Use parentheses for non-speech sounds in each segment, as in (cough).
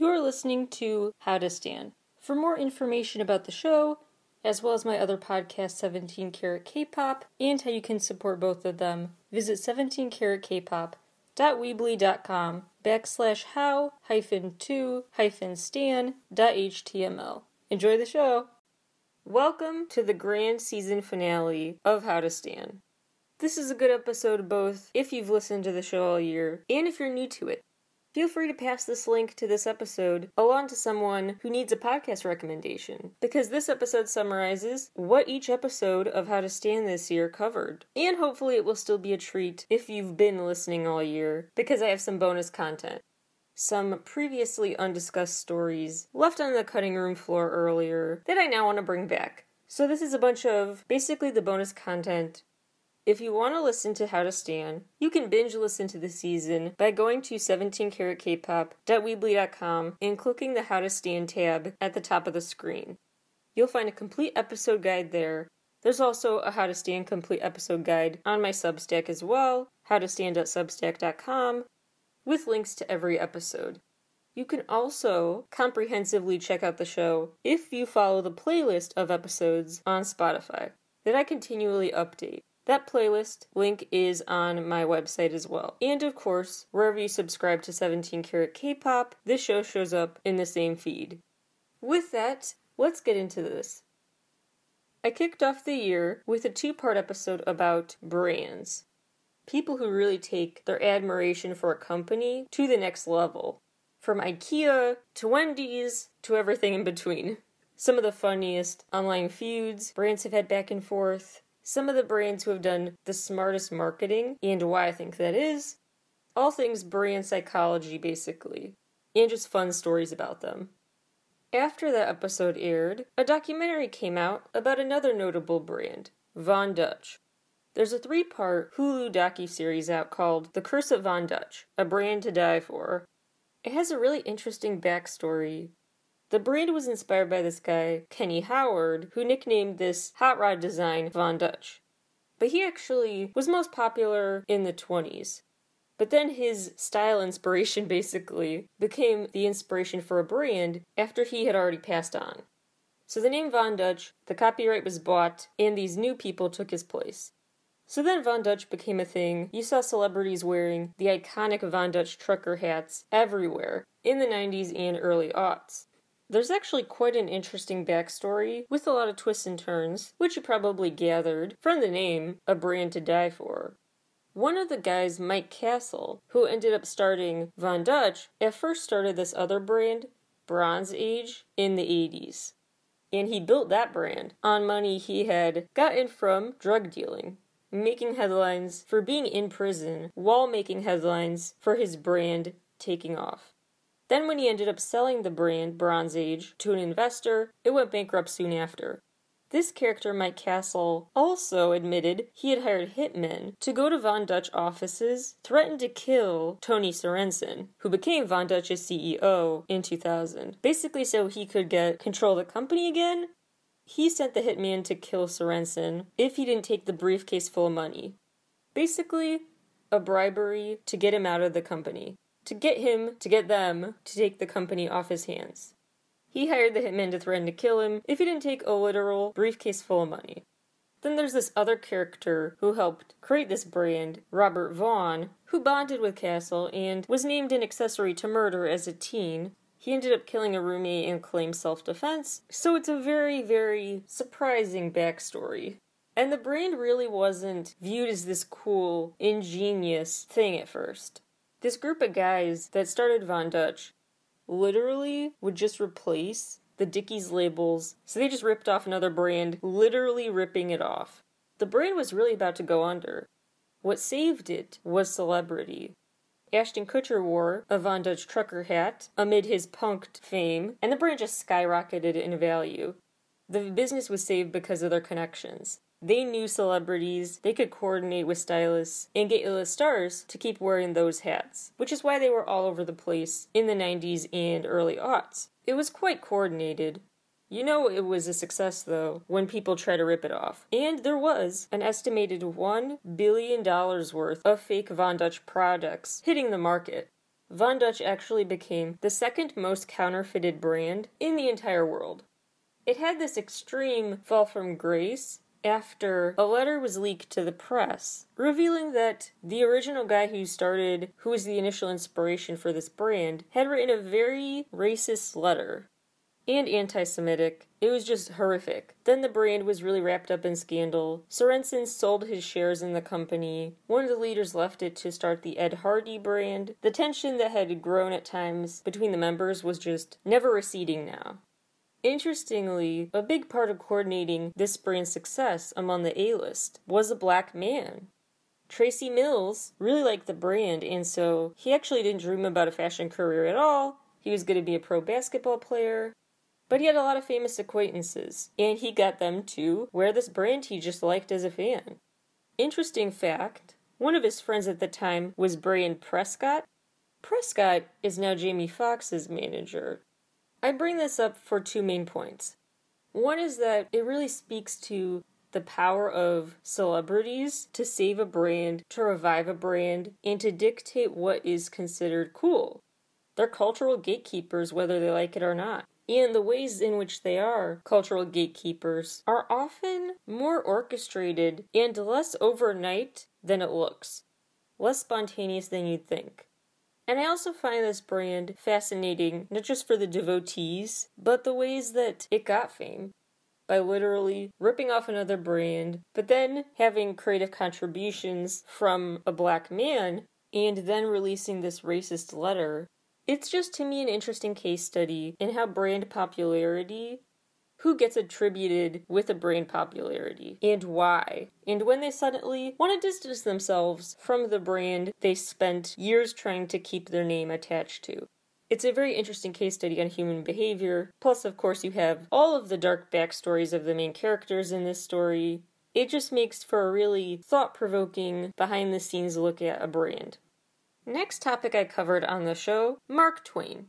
You're listening to How to Stan. For more information about the show, as well as my other podcast, 17 Karat K-Pop, and how you can support both of them, visit 17karatkpop.weebly.com backslash how hyphen to hyphen stan html. Enjoy the show! Welcome to the grand season finale of How to Stan. This is a good episode both if you've listened to the show all year and if you're new to it. Feel free to pass this link to this episode along to someone who needs a podcast recommendation, because this episode summarizes what each episode of How to Stan this year covered. And hopefully, it will still be a treat if you've been listening all year, because I have some bonus content. Some previously undiscussed stories left on the cutting room floor earlier that I now want to bring back. So, this is a bunch of basically the bonus content if you want to listen to How to Stan, you can binge listen to the season by going to 17karatkpop.weebly.com and clicking the How to Stan tab at the top of the screen. You'll find a complete episode guide there. There's also a How to Stan complete episode guide on my Substack as well, howtostan.substack.com, with links to every episode. You can also comprehensively check out the show if you follow the playlist of episodes on Spotify that I continually update. That playlist link is on my website as well. And of course, wherever you subscribe to 17 Karat K-pop, this show shows up in the same feed. With that, let's get into this. I kicked off the year with a two part episode about brands. People who really take their admiration for a company to the next level. From IKEA to Wendy's to everything in between. Some of the funniest online feuds brands have had back and forth, some of the brands who have done the smartest marketing and why I think that is. All things brand psychology, basically, and just fun stories about them. After that episode aired, a documentary came out about another notable brand, Von Dutch. There's a three part Hulu docu-series out called The Curse of Von Dutch, A Brand to Die For. It has a really interesting backstory the brand was inspired by this guy, Kenny Howard, who nicknamed this hot rod design Von Dutch. But he actually was most popular in the 20s. But then his style inspiration (laughs) basically became the inspiration for a brand after he had already passed on. So the name Von Dutch, the copyright was bought, and these new people took his place. So then Von Dutch became a thing. You saw celebrities wearing the iconic Von Dutch trucker hats everywhere in the 90s and early aughts. There's actually quite an interesting backstory with a lot of twists and turns, which you probably gathered from the name A Brand to Die For. One of the guys, Mike Cassel, who ended up starting Von Dutch, at first started this other brand, Bronze Age, in the 80s. And he built that brand on money he had gotten from drug dealing, making headlines for being in prison while making headlines for his brand taking off. Then, when he ended up selling the brand Bronze Age to an investor, it went bankrupt soon after. This character, Mike Cassel, also admitted he had hired hitmen to go to Von Dutch offices, threaten to kill Tony Sorensen, who became Von Dutch's CEO in 2000, basically so he could get control of the company again. He sent the hitman to kill Sorensen if he didn't take the briefcase full of money. Basically, a bribery to get him out of the company to get him to get them to take the company off his hands. He hired the hitman to threaten to kill him if he didn't take a literal briefcase full of money. Then there's this other character who helped create this brand, Robert Vaughn, who bonded with Cassel and was named an accessory to murder as a teen. He ended up killing a roommate and claimed self defense, so it's a very, very surprising backstory. And the brand really wasn't viewed as this cool, ingenious thing at first. This group of guys that started Von Dutch literally would just replace the Dickies labels, so they just ripped off another brand, literally ripping it off. The brand was really about to go under. What saved it was celebrity. Ashton Kutcher wore a Von Dutch trucker hat amid his punked fame, and the brand just skyrocketed in value. The business was saved because of their connections. They knew celebrities, they could coordinate with stylists, and get A-list stars to keep wearing those hats, which is why they were all over the place in the 90s and early aughts. It was quite coordinated. You know it was a success though when people try to rip it off. And there was an estimated $1 billion worth of fake Von Dutch products hitting the market. Von Dutch actually became the second most counterfeited brand in the entire world. It had this extreme fall from grace after a letter was leaked to the press revealing that the original guy who started, who was the initial inspiration for this brand, had written a very racist letter and anti Semitic. It was just horrific. Then the brand was really wrapped up in scandal. Sorensen sold his shares in the company. One of the leaders left it to start the Ed Hardy brand. The tension that had grown at times between the members was just never receding now. Interestingly, a big part of coordinating this brand's success among the A list was a black man. Tracy Mills really liked the brand, and so he actually didn't dream about a fashion career at all. He was going to be a pro basketball player. But he had a lot of famous acquaintances, and he got them to wear this brand he just liked as a fan. Interesting fact one of his friends at the time was Brian Prescott. Prescott is now Jamie Foxx's manager. I bring this up for two main points. One is that it really speaks to the power of celebrities to save a brand, to revive a brand, and to dictate what is considered cool. They're cultural gatekeepers, whether they like it or not. And the ways in which they are cultural gatekeepers are often more orchestrated and less overnight than it looks, less spontaneous than you'd think. And I also find this brand fascinating, not just for the devotees, but the ways that it got fame. By literally ripping off another brand, but then having creative contributions from a black man, and then releasing this racist letter. It's just to me an interesting case study in how brand popularity who gets attributed with a brand popularity and why. And when they suddenly want to distance themselves from the brand they spent years trying to keep their name attached to. It's a very interesting case study on human behavior. Plus, of course, you have all of the dark backstories of the main characters in this story. It just makes for a really thought provoking, behind the scenes look at a brand. Next topic I covered on the show Mark Twain.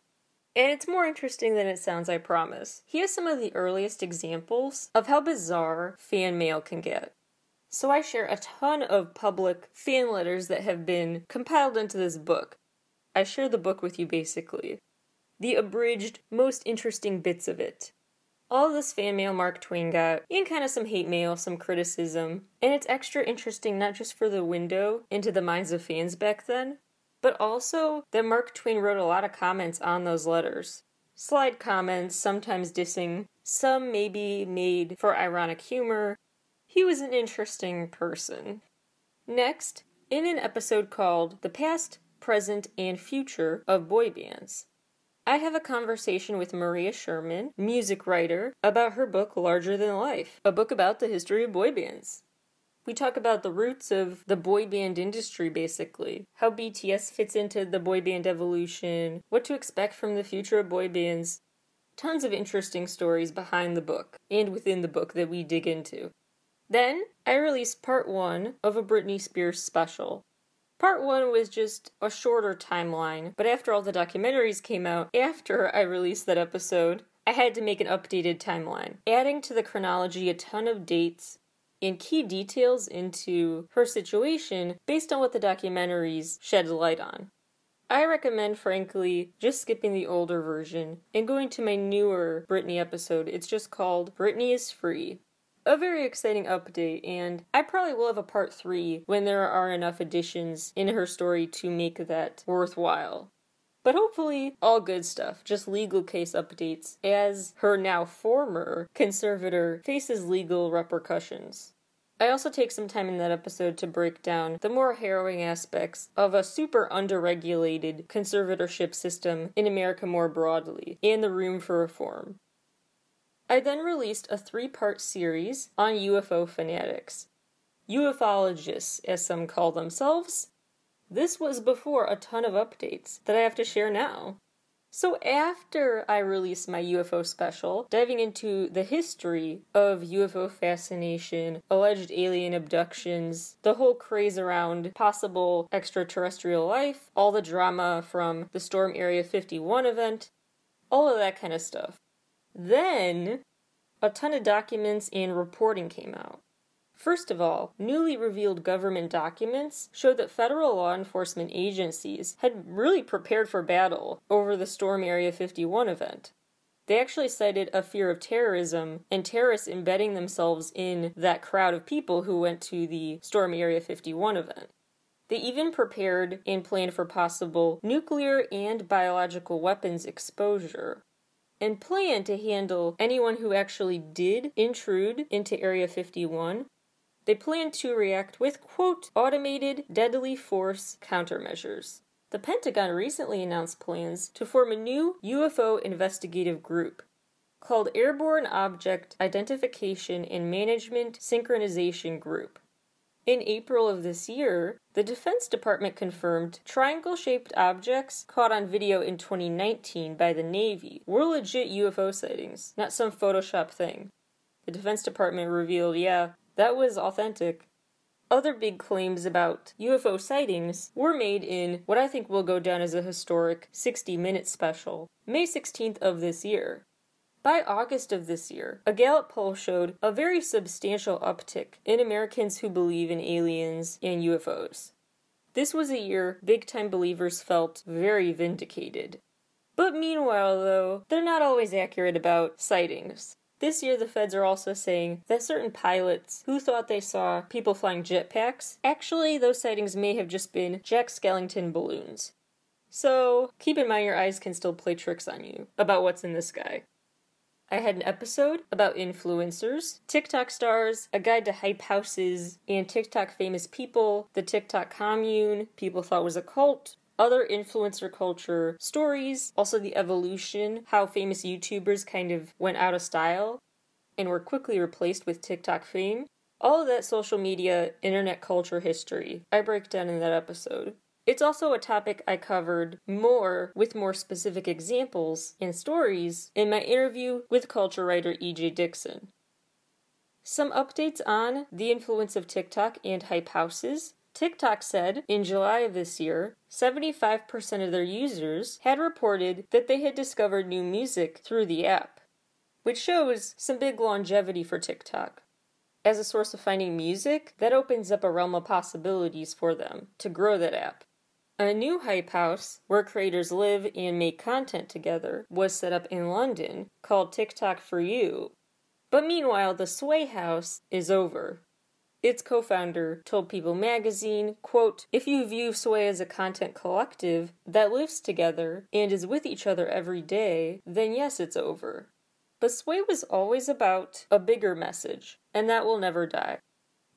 And it's more interesting than it sounds, I promise. He has some of the earliest examples of how bizarre fan mail can get. So I share a ton of public fan letters that have been compiled into this book. I share the book with you basically. The abridged, most interesting bits of it. All this fan mail Mark Twain got, and kind of some hate mail, some criticism. And it's extra interesting not just for the window into the minds of fans back then, but also that Mark Twain wrote a lot of comments on those letters. Slide comments, sometimes dissing, some maybe made for ironic humor. He was an interesting person. Next, in an episode called The Past, Present, and Future of Boy Bands, I have a conversation with Maria Sherman, music writer, about her book Larger Than Life, a book about the history of boy bands. We talk about the roots of the boy band industry, basically. How BTS fits into the boy band evolution, what to expect from the future of boy bands. Tons of interesting stories behind the book and within the book that we dig into. Then, I released part one of a Britney Spears special. Part one was just a shorter timeline, but after all the documentaries came out, after I released that episode, I had to make an updated timeline, adding to the chronology a ton of dates, and key details into her situation based on what the documentaries shed light on. I recommend, frankly, just skipping the older version and going to my newer Britney episode. It's just called Britney is Free. A very exciting update, and I probably will have a part 3 when there are enough additions in her story to make that worthwhile. But hopefully, all good stuff, just legal case updates, as her now former conservator faces legal repercussions. I also take some time in that episode to break down the more harrowing aspects of a super underregulated conservatorship system in America more broadly, and the room for reform. I then released a three part series on UFO fanatics. UFOlogists, as some call themselves, this was before a ton of updates that I have to share now. So, after I released my UFO special, diving into the history of UFO fascination, alleged alien abductions, the whole craze around possible extraterrestrial life, all the drama from the Storm Area 51 event, all of that kind of stuff. Then, a ton of documents and reporting came out. First of all, newly revealed government documents showed that federal law enforcement agencies had really prepared for battle over the Storm Area 51 event. They actually cited a fear of terrorism and terrorists embedding themselves in that crowd of people who went to the Storm Area 51 event. They even prepared and planned for possible nuclear and biological weapons exposure and planned to handle anyone who actually did intrude into Area 51 they plan to react with, quote, automated deadly force countermeasures. The Pentagon recently announced plans to form a new UFO investigative group called Airborne Object Identification and Management Synchronization Group. In April of this year, the Defense Department confirmed triangle shaped objects caught on video in 2019 by the Navy were legit UFO sightings, not some Photoshop thing. The Defense Department revealed, yeah, that was authentic. Other big claims about UFO sightings were made in what I think will go down as a historic 60 minute special, May 16th of this year. By August of this year, a Gallup poll showed a very substantial uptick in Americans who believe in aliens and UFOs. This was a year big time believers felt very vindicated. But meanwhile, though, they're not always accurate about sightings. This year, the feds are also saying that certain pilots who thought they saw people flying jetpacks, actually, those sightings may have just been Jack Skellington balloons. So, keep in mind your eyes can still play tricks on you about what's in the sky. I had an episode about influencers, TikTok stars, a guide to hype houses, and TikTok famous people, the TikTok commune, people thought was a cult, other influencer culture stories, also the evolution, how famous YouTubers kind of went out of style and were quickly replaced with TikTok fame. All of that social media, internet culture history, I break down in that episode. It's also a topic I covered more with more specific examples and stories in my interview with culture writer EJ Dickson. Some updates on the influence of TikTok and hype houses. TikTok said in July of this year, 75% of their users had reported that they had discovered new music through the app, which shows some big longevity for TikTok. As a source of finding music, that opens up a realm of possibilities for them to grow that app. A new hype house where creators live and make content together was set up in London called TikTok for You. But meanwhile, the Sway House is over. Its co-founder told People magazine, quote, "If you view Sway as a content collective that lives together and is with each other every day, then yes, it's over." But Sway was always about a bigger message, and that will never die.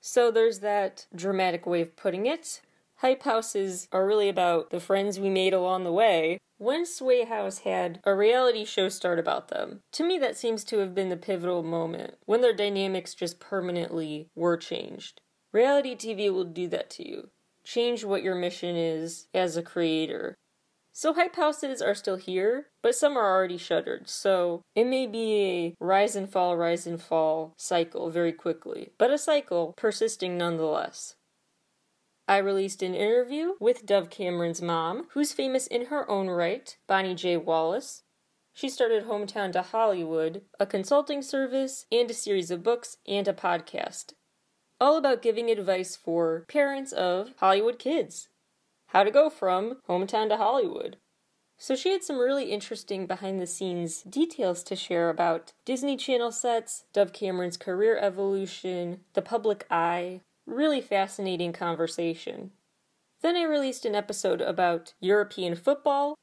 So there's that dramatic way of putting it. Hype houses are really about the friends we made along the way, when Sway House had a reality show start about them, to me that seems to have been the pivotal moment when their dynamics just permanently were changed. Reality TV will do that to you. Change what your mission is as a creator. So hype houses are still here, but some are already shuttered, so it may be a rise and fall, rise and fall cycle very quickly, but a cycle persisting nonetheless. I released an interview with Dove Cameron's mom, who's famous in her own right, Bonnie J. Wallace. She started Hometown to Hollywood, a consulting service, and a series of books and a podcast. All about giving advice for parents of Hollywood kids. How to go from hometown to Hollywood. So she had some really interesting behind the scenes details to share about Disney Channel sets, Dove Cameron's career evolution, the public eye, Really fascinating conversation. Then I released an episode about European football,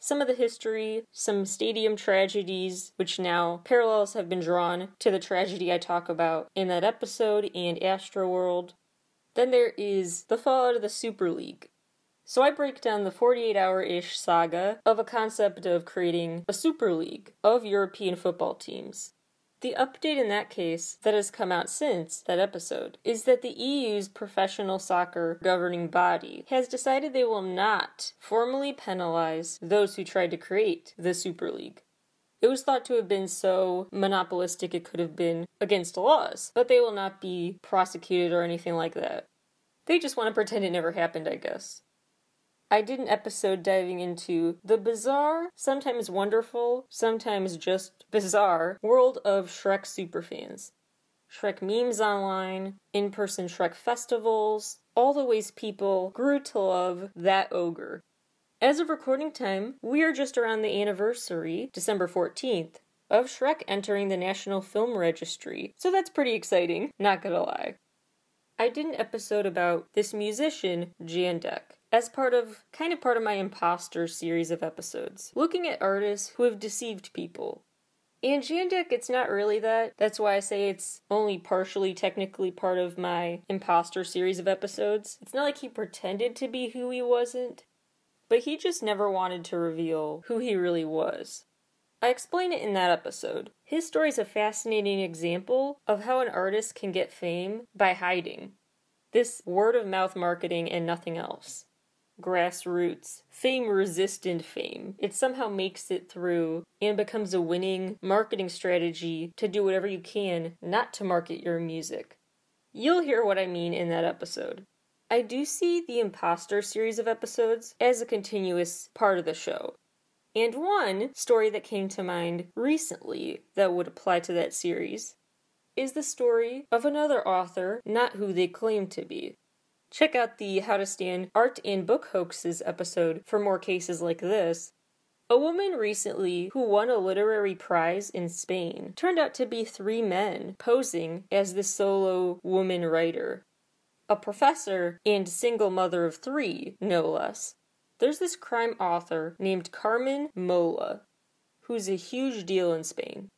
some of the history, some stadium tragedies, which now parallels have been drawn to the tragedy I talk about in that episode and Astroworld. Then there is the fallout of the Super League. So I break down the 48 hour ish saga of a concept of creating a Super League of European football teams. The update in that case that has come out since that episode is that the EU's professional soccer governing body has decided they will not formally penalize those who tried to create the Super League. It was thought to have been so monopolistic it could have been against the laws, but they will not be prosecuted or anything like that. They just want to pretend it never happened, I guess. I did an episode diving into the bizarre, sometimes wonderful, sometimes just bizarre world of Shrek superfans. Shrek memes online, in person Shrek festivals, all the ways people grew to love that ogre. As of recording time, we are just around the anniversary, December 14th, of Shrek entering the National Film Registry, so that's pretty exciting, not gonna lie. I did an episode about this musician, Jandek, as part of kind of part of my imposter series of episodes, looking at artists who have deceived people. And Jandek, it's not really that. That's why I say it's only partially technically part of my imposter series of episodes. It's not like he pretended to be who he wasn't, but he just never wanted to reveal who he really was. I explain it in that episode. His story is a fascinating example of how an artist can get fame by hiding. This word of mouth marketing and nothing else grassroots, fame resistant fame. It somehow makes it through and becomes a winning marketing strategy to do whatever you can not to market your music. You'll hear what I mean in that episode. I do see the Imposter series of episodes as a continuous part of the show. And one story that came to mind recently that would apply to that series is the story of another author, not who they claim to be. Check out the How to Stan Art and Book Hoaxes episode for more cases like this. A woman recently who won a literary prize in Spain turned out to be three men posing as the solo woman writer. A professor and single mother of three, no less. There's this crime author named Carmen Mola, who's a huge deal in Spain.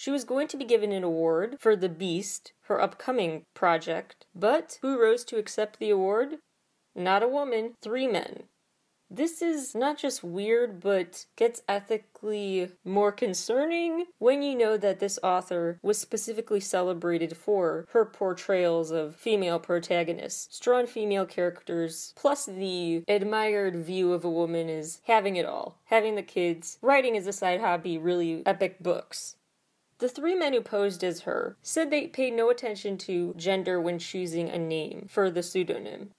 She was going to be given an award for The Beast, her upcoming project, but who rose to accept the award? Not a woman, three men. This is not just weird, but gets ethically more concerning when you know that this author was specifically celebrated for her portrayals of female protagonists, strong female characters, plus the admired view of a woman as having it all, having the kids, writing as a side hobby, really epic books. The three men who posed as her said they paid no attention to gender when choosing a name for the pseudonym.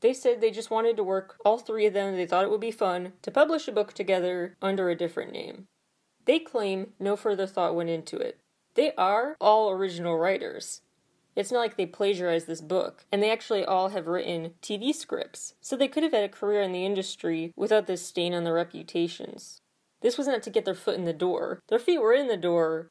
They said they just wanted to work, all three of them, they thought it would be fun, to publish a book together under a different name. They claim no further thought went into it. They are all original writers. It's not like they plagiarized this book, and they actually all have written TV scripts, so they could have had a career in the industry without this stain on their reputations. This was not to get their foot in the door. Their feet were in the door,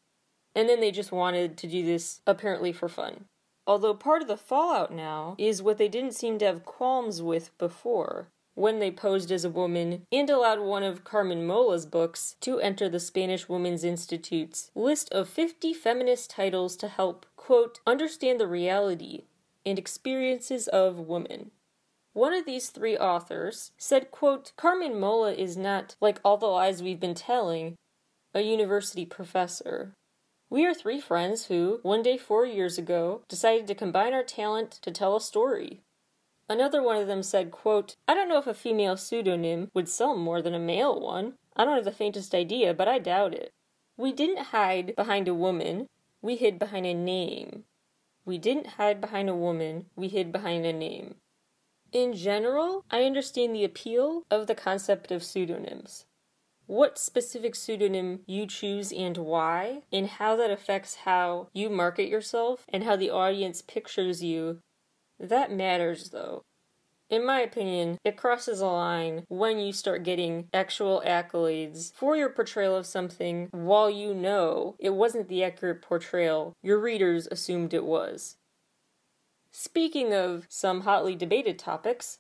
and then they just wanted to do this apparently for fun. Although part of the fallout now is what they didn't seem to have qualms with before when they posed as a woman and allowed one of Carmen Mola's books to enter the Spanish Women's Institute's list of 50 feminist titles to help, quote, understand the reality and experiences of women. One of these three authors said, quote, Carmen Mola is not, like all the lies we've been telling, a university professor. We are three friends who, one day four years ago, decided to combine our talent to tell a story. Another one of them said, quote, I don't know if a female pseudonym would sell more than a male one. I don't have the faintest idea, but I doubt it. We didn't hide behind a woman, we hid behind a name. We didn't hide behind a woman, we hid behind a name. In general, I understand the appeal of the concept of pseudonyms what specific pseudonym you choose and why, and how that affects how you market yourself and how the audience pictures you, that matters though. In my opinion, it crosses a line when you start getting actual accolades for your portrayal of something while you know it wasn't the accurate portrayal your readers assumed it was. Speaking of some hotly debated topics,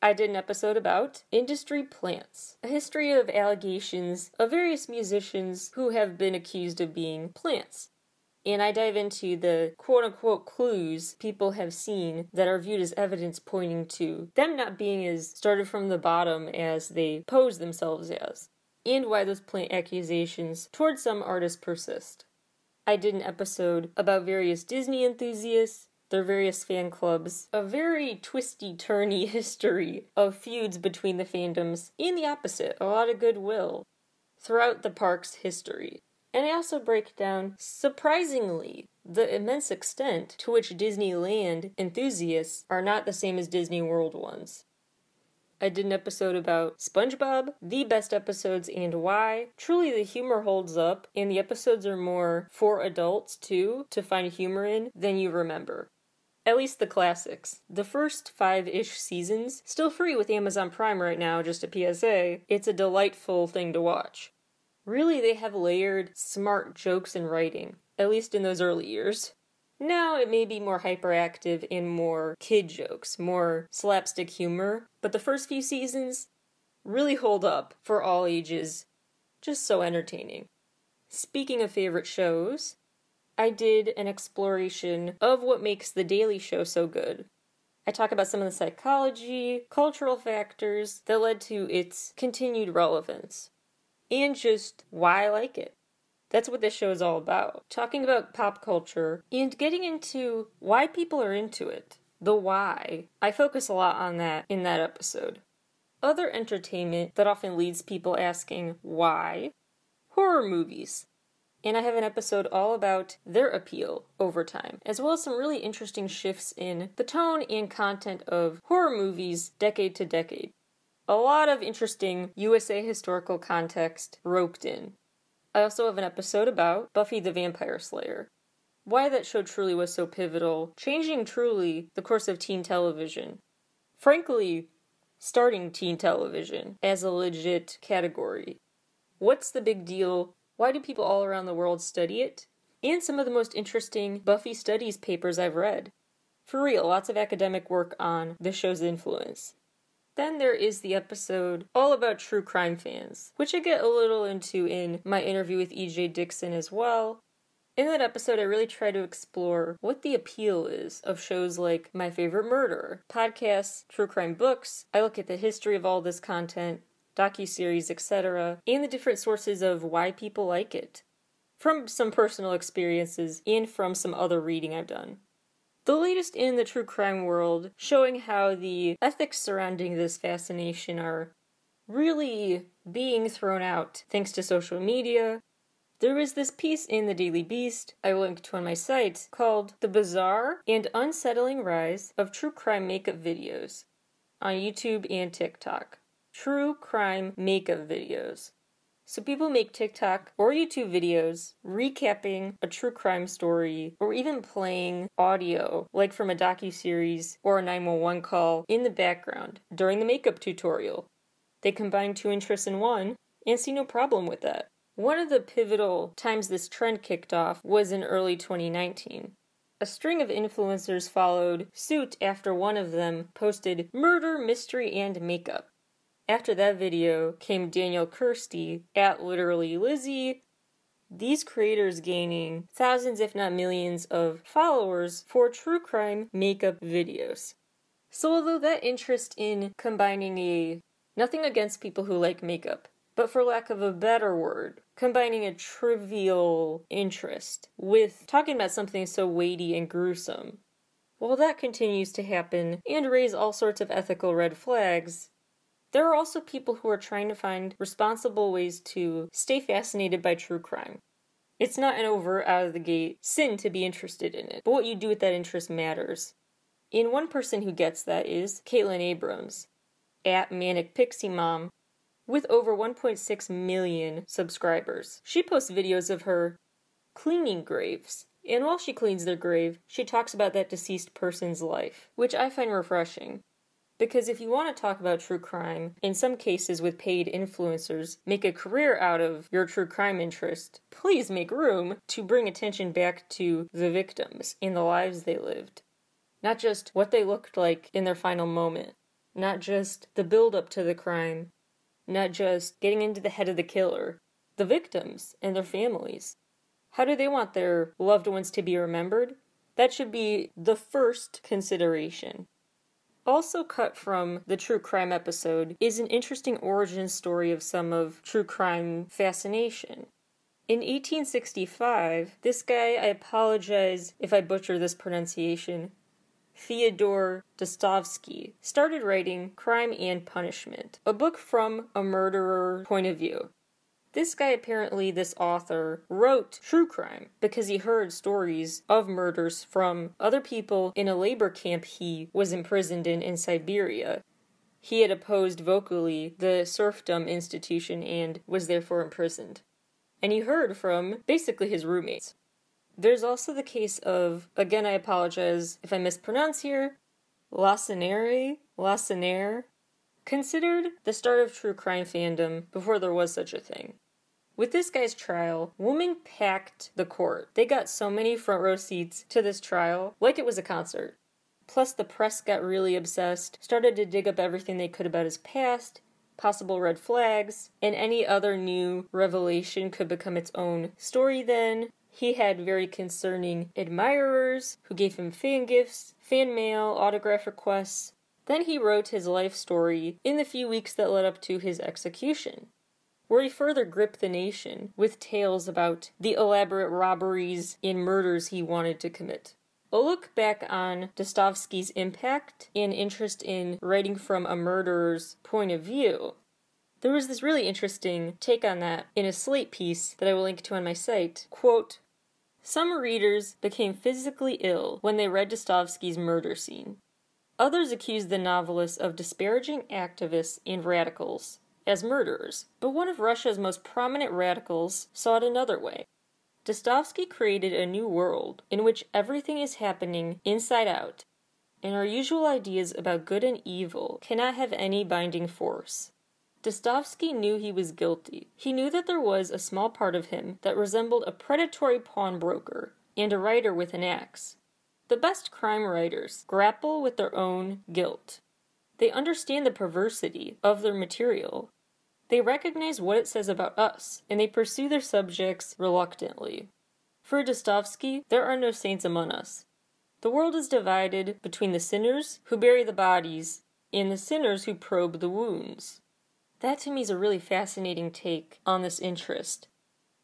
I did an episode about industry plants, a history of allegations of various musicians who have been accused of being plants. And I dive into the quote unquote clues people have seen that are viewed as evidence pointing to them not being as started from the bottom as they pose themselves as, and why those plant accusations towards some artists persist. I did an episode about various Disney enthusiasts their various fan clubs, a very twisty turny (laughs) history of feuds between the fandoms, and the opposite, a lot of goodwill throughout the park's history. And I also break down, surprisingly, the immense extent to which Disneyland enthusiasts are not the same as Disney World ones. I did an episode about SpongeBob, the best episodes and why. Truly, the humor holds up, and the episodes are more for adults too to find humor in than you remember. At least the classics. The first five ish seasons, still free with Amazon Prime right now, just a PSA, it's a delightful thing to watch. Really, they have layered, smart jokes and writing, at least in those early years. Now it may be more hyperactive and more kid jokes, more slapstick humor, but the first few seasons really hold up for all ages. Just so entertaining. Speaking of favorite shows, I did an exploration of what makes The Daily Show so good. I talk about some of the psychology, cultural factors that led to its continued relevance, and just why I like it. That's what this show is all about. Talking about pop culture and getting into why people are into it. The why. I focus a lot on that in that episode. Other entertainment that often leads people asking why horror movies and I have an episode all about their appeal over time, as well as some really interesting shifts in the tone and content of horror movies decade to decade. A lot of interesting USA historical context roped in. I also have an episode about Buffy the Vampire Slayer. Why that show truly was so pivotal, changing truly the course of teen television. Frankly, starting teen television as a legit category. What's the big deal why do people all around the world study it? And some of the most interesting Buffy studies papers I've read. For real, lots of academic work on the show's influence. Then there is the episode all about true crime fans, which I get a little into in my interview with EJ Dickson as well. In that episode, I really try to explore what the appeal is of shows like My Favorite Murder, podcasts, true crime books. I look at the history of all this content docuseries, etc., and the different sources of why people like it, from some personal experiences and from some other reading I've done. The latest in the true crime world, showing how the ethics surrounding this fascination are really being thrown out thanks to social media. There was this piece in the Daily Beast I linked to on my site called The Bizarre and Unsettling Rise of True Crime Makeup Videos on YouTube and TikTok true crime makeup videos. So people make TikTok or YouTube videos recapping a true crime story or even playing audio like from a docu-series or a 911 call in the background during the makeup tutorial. They combine two interests in one and see no problem with that. One of the pivotal times this trend kicked off was in early 2019. A string of influencers followed suit after one of them posted murder, mystery, and makeup. After that video came Daniel Kirsty at literally Lizzie. These creators gaining thousands, if not millions, of followers for true crime makeup videos. So, although that interest in combining a nothing against people who like makeup, but for lack of a better word, combining a trivial interest with talking about something so weighty and gruesome. While that continues to happen and raise all sorts of ethical red flags, there are also people who are trying to find responsible ways to stay fascinated by true crime. It's not an overt, out of the gate sin to be interested in it, but what you do with that interest matters. And one person who gets that is Caitlin Abrams, at Manic Pixie Mom, with over 1.6 million subscribers. She posts videos of her cleaning graves. And while she cleans their grave, she talks about that deceased person's life, which I find refreshing. Because if you want to talk about true crime, in some cases with paid influencers, make a career out of your true crime interest, please make room to bring attention back to the victims and the lives they lived. Not just what they looked like in their final moment, not just the build up to the crime, not just getting into the head of the killer, the victims and their families. How do they want their loved ones to be remembered? That should be the first consideration. Also, cut from the true crime episode is an interesting origin story of some of true crime fascination. In 1865, this guy, I apologize if I butcher this pronunciation, Fyodor Dostoevsky, started writing Crime and Punishment, a book from a murderer point of view. This guy, apparently, this author, wrote true crime because he heard stories of murders from other people in a labor camp he was imprisoned in in Siberia. he had opposed vocally the serfdom institution and was therefore imprisoned. And he heard from basically his roommates. There's also the case of, again, I apologize if I mispronounce here, Lacenaire, Lacenaire, considered the start of true crime fandom before there was such a thing. With this guy's trial, women packed the court. They got so many front row seats to this trial, like it was a concert. Plus, the press got really obsessed, started to dig up everything they could about his past, possible red flags, and any other new revelation could become its own story then. He had very concerning admirers who gave him fan gifts, fan mail, autograph requests. Then he wrote his life story in the few weeks that led up to his execution, where he further gripped the nation with tales about the elaborate robberies and murders he wanted to commit. A look back on Dostoevsky's impact and interest in writing from a murderer's point of view. There was this really interesting take on that in a Slate piece that I will link to on my site. Quote, some readers became physically ill when they read Dostoevsky's murder scene. Others accused the novelist of disparaging activists and radicals as murderers, but one of Russia's most prominent radicals saw it another way. Dostoevsky created a new world in which everything is happening inside out, and our usual ideas about good and evil cannot have any binding force. Dostoevsky knew he was guilty. He knew that there was a small part of him that resembled a predatory pawnbroker and a writer with an axe. The best crime writers grapple with their own guilt. They understand the perversity of their material they recognize what it says about us, and they pursue their subjects reluctantly. For Dostoevsky, there are no saints among us. The world is divided between the sinners who bury the bodies and the sinners who probe the wounds. That to me is a really fascinating take on this interest.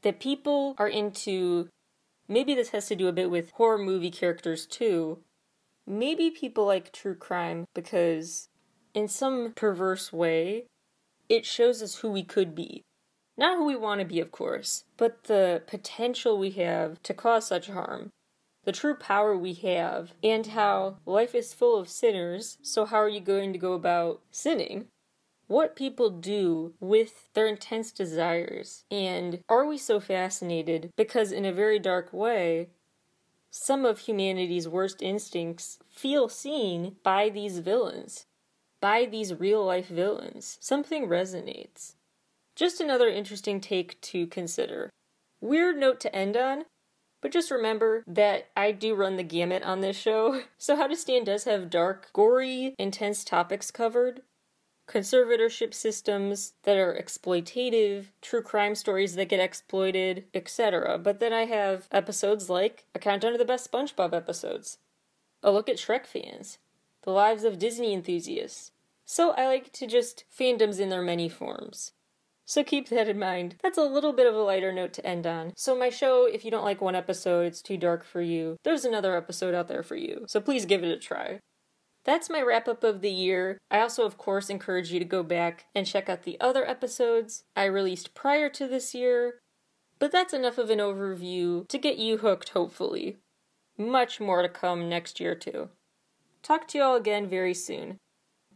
That people are into, maybe this has to do a bit with horror movie characters too. Maybe people like true crime because, in some perverse way, it shows us who we could be. Not who we want to be, of course, but the potential we have to cause such harm. The true power we have, and how life is full of sinners, so how are you going to go about sinning? What people do with their intense desires, and are we so fascinated because, in a very dark way, some of humanity's worst instincts feel seen by these villains? by these real life villains. Something resonates. Just another interesting take to consider. Weird note to end on, but just remember that I do run the gamut on this show. (laughs) So, How to Stan does have dark, gory, intense topics covered. Conservatorship systems that are exploitative, true crime stories that get exploited, etc. But then I have episodes like a countdown of the best SpongeBob episodes, a look at Shrek fans, the lives of Disney enthusiasts, so I like to just fandoms in their many forms. So keep that in mind. That's a little bit of a lighter note to end on. So, my show, if you don't like one episode, it's too dark for you, there's another episode out there for you. So, please give it a try. That's my wrap up of the year. I also, of course, encourage you to go back and check out the other episodes I released prior to this year. But that's enough of an overview to get you hooked, hopefully. Much more to come next year, too. Talk to you all again very soon.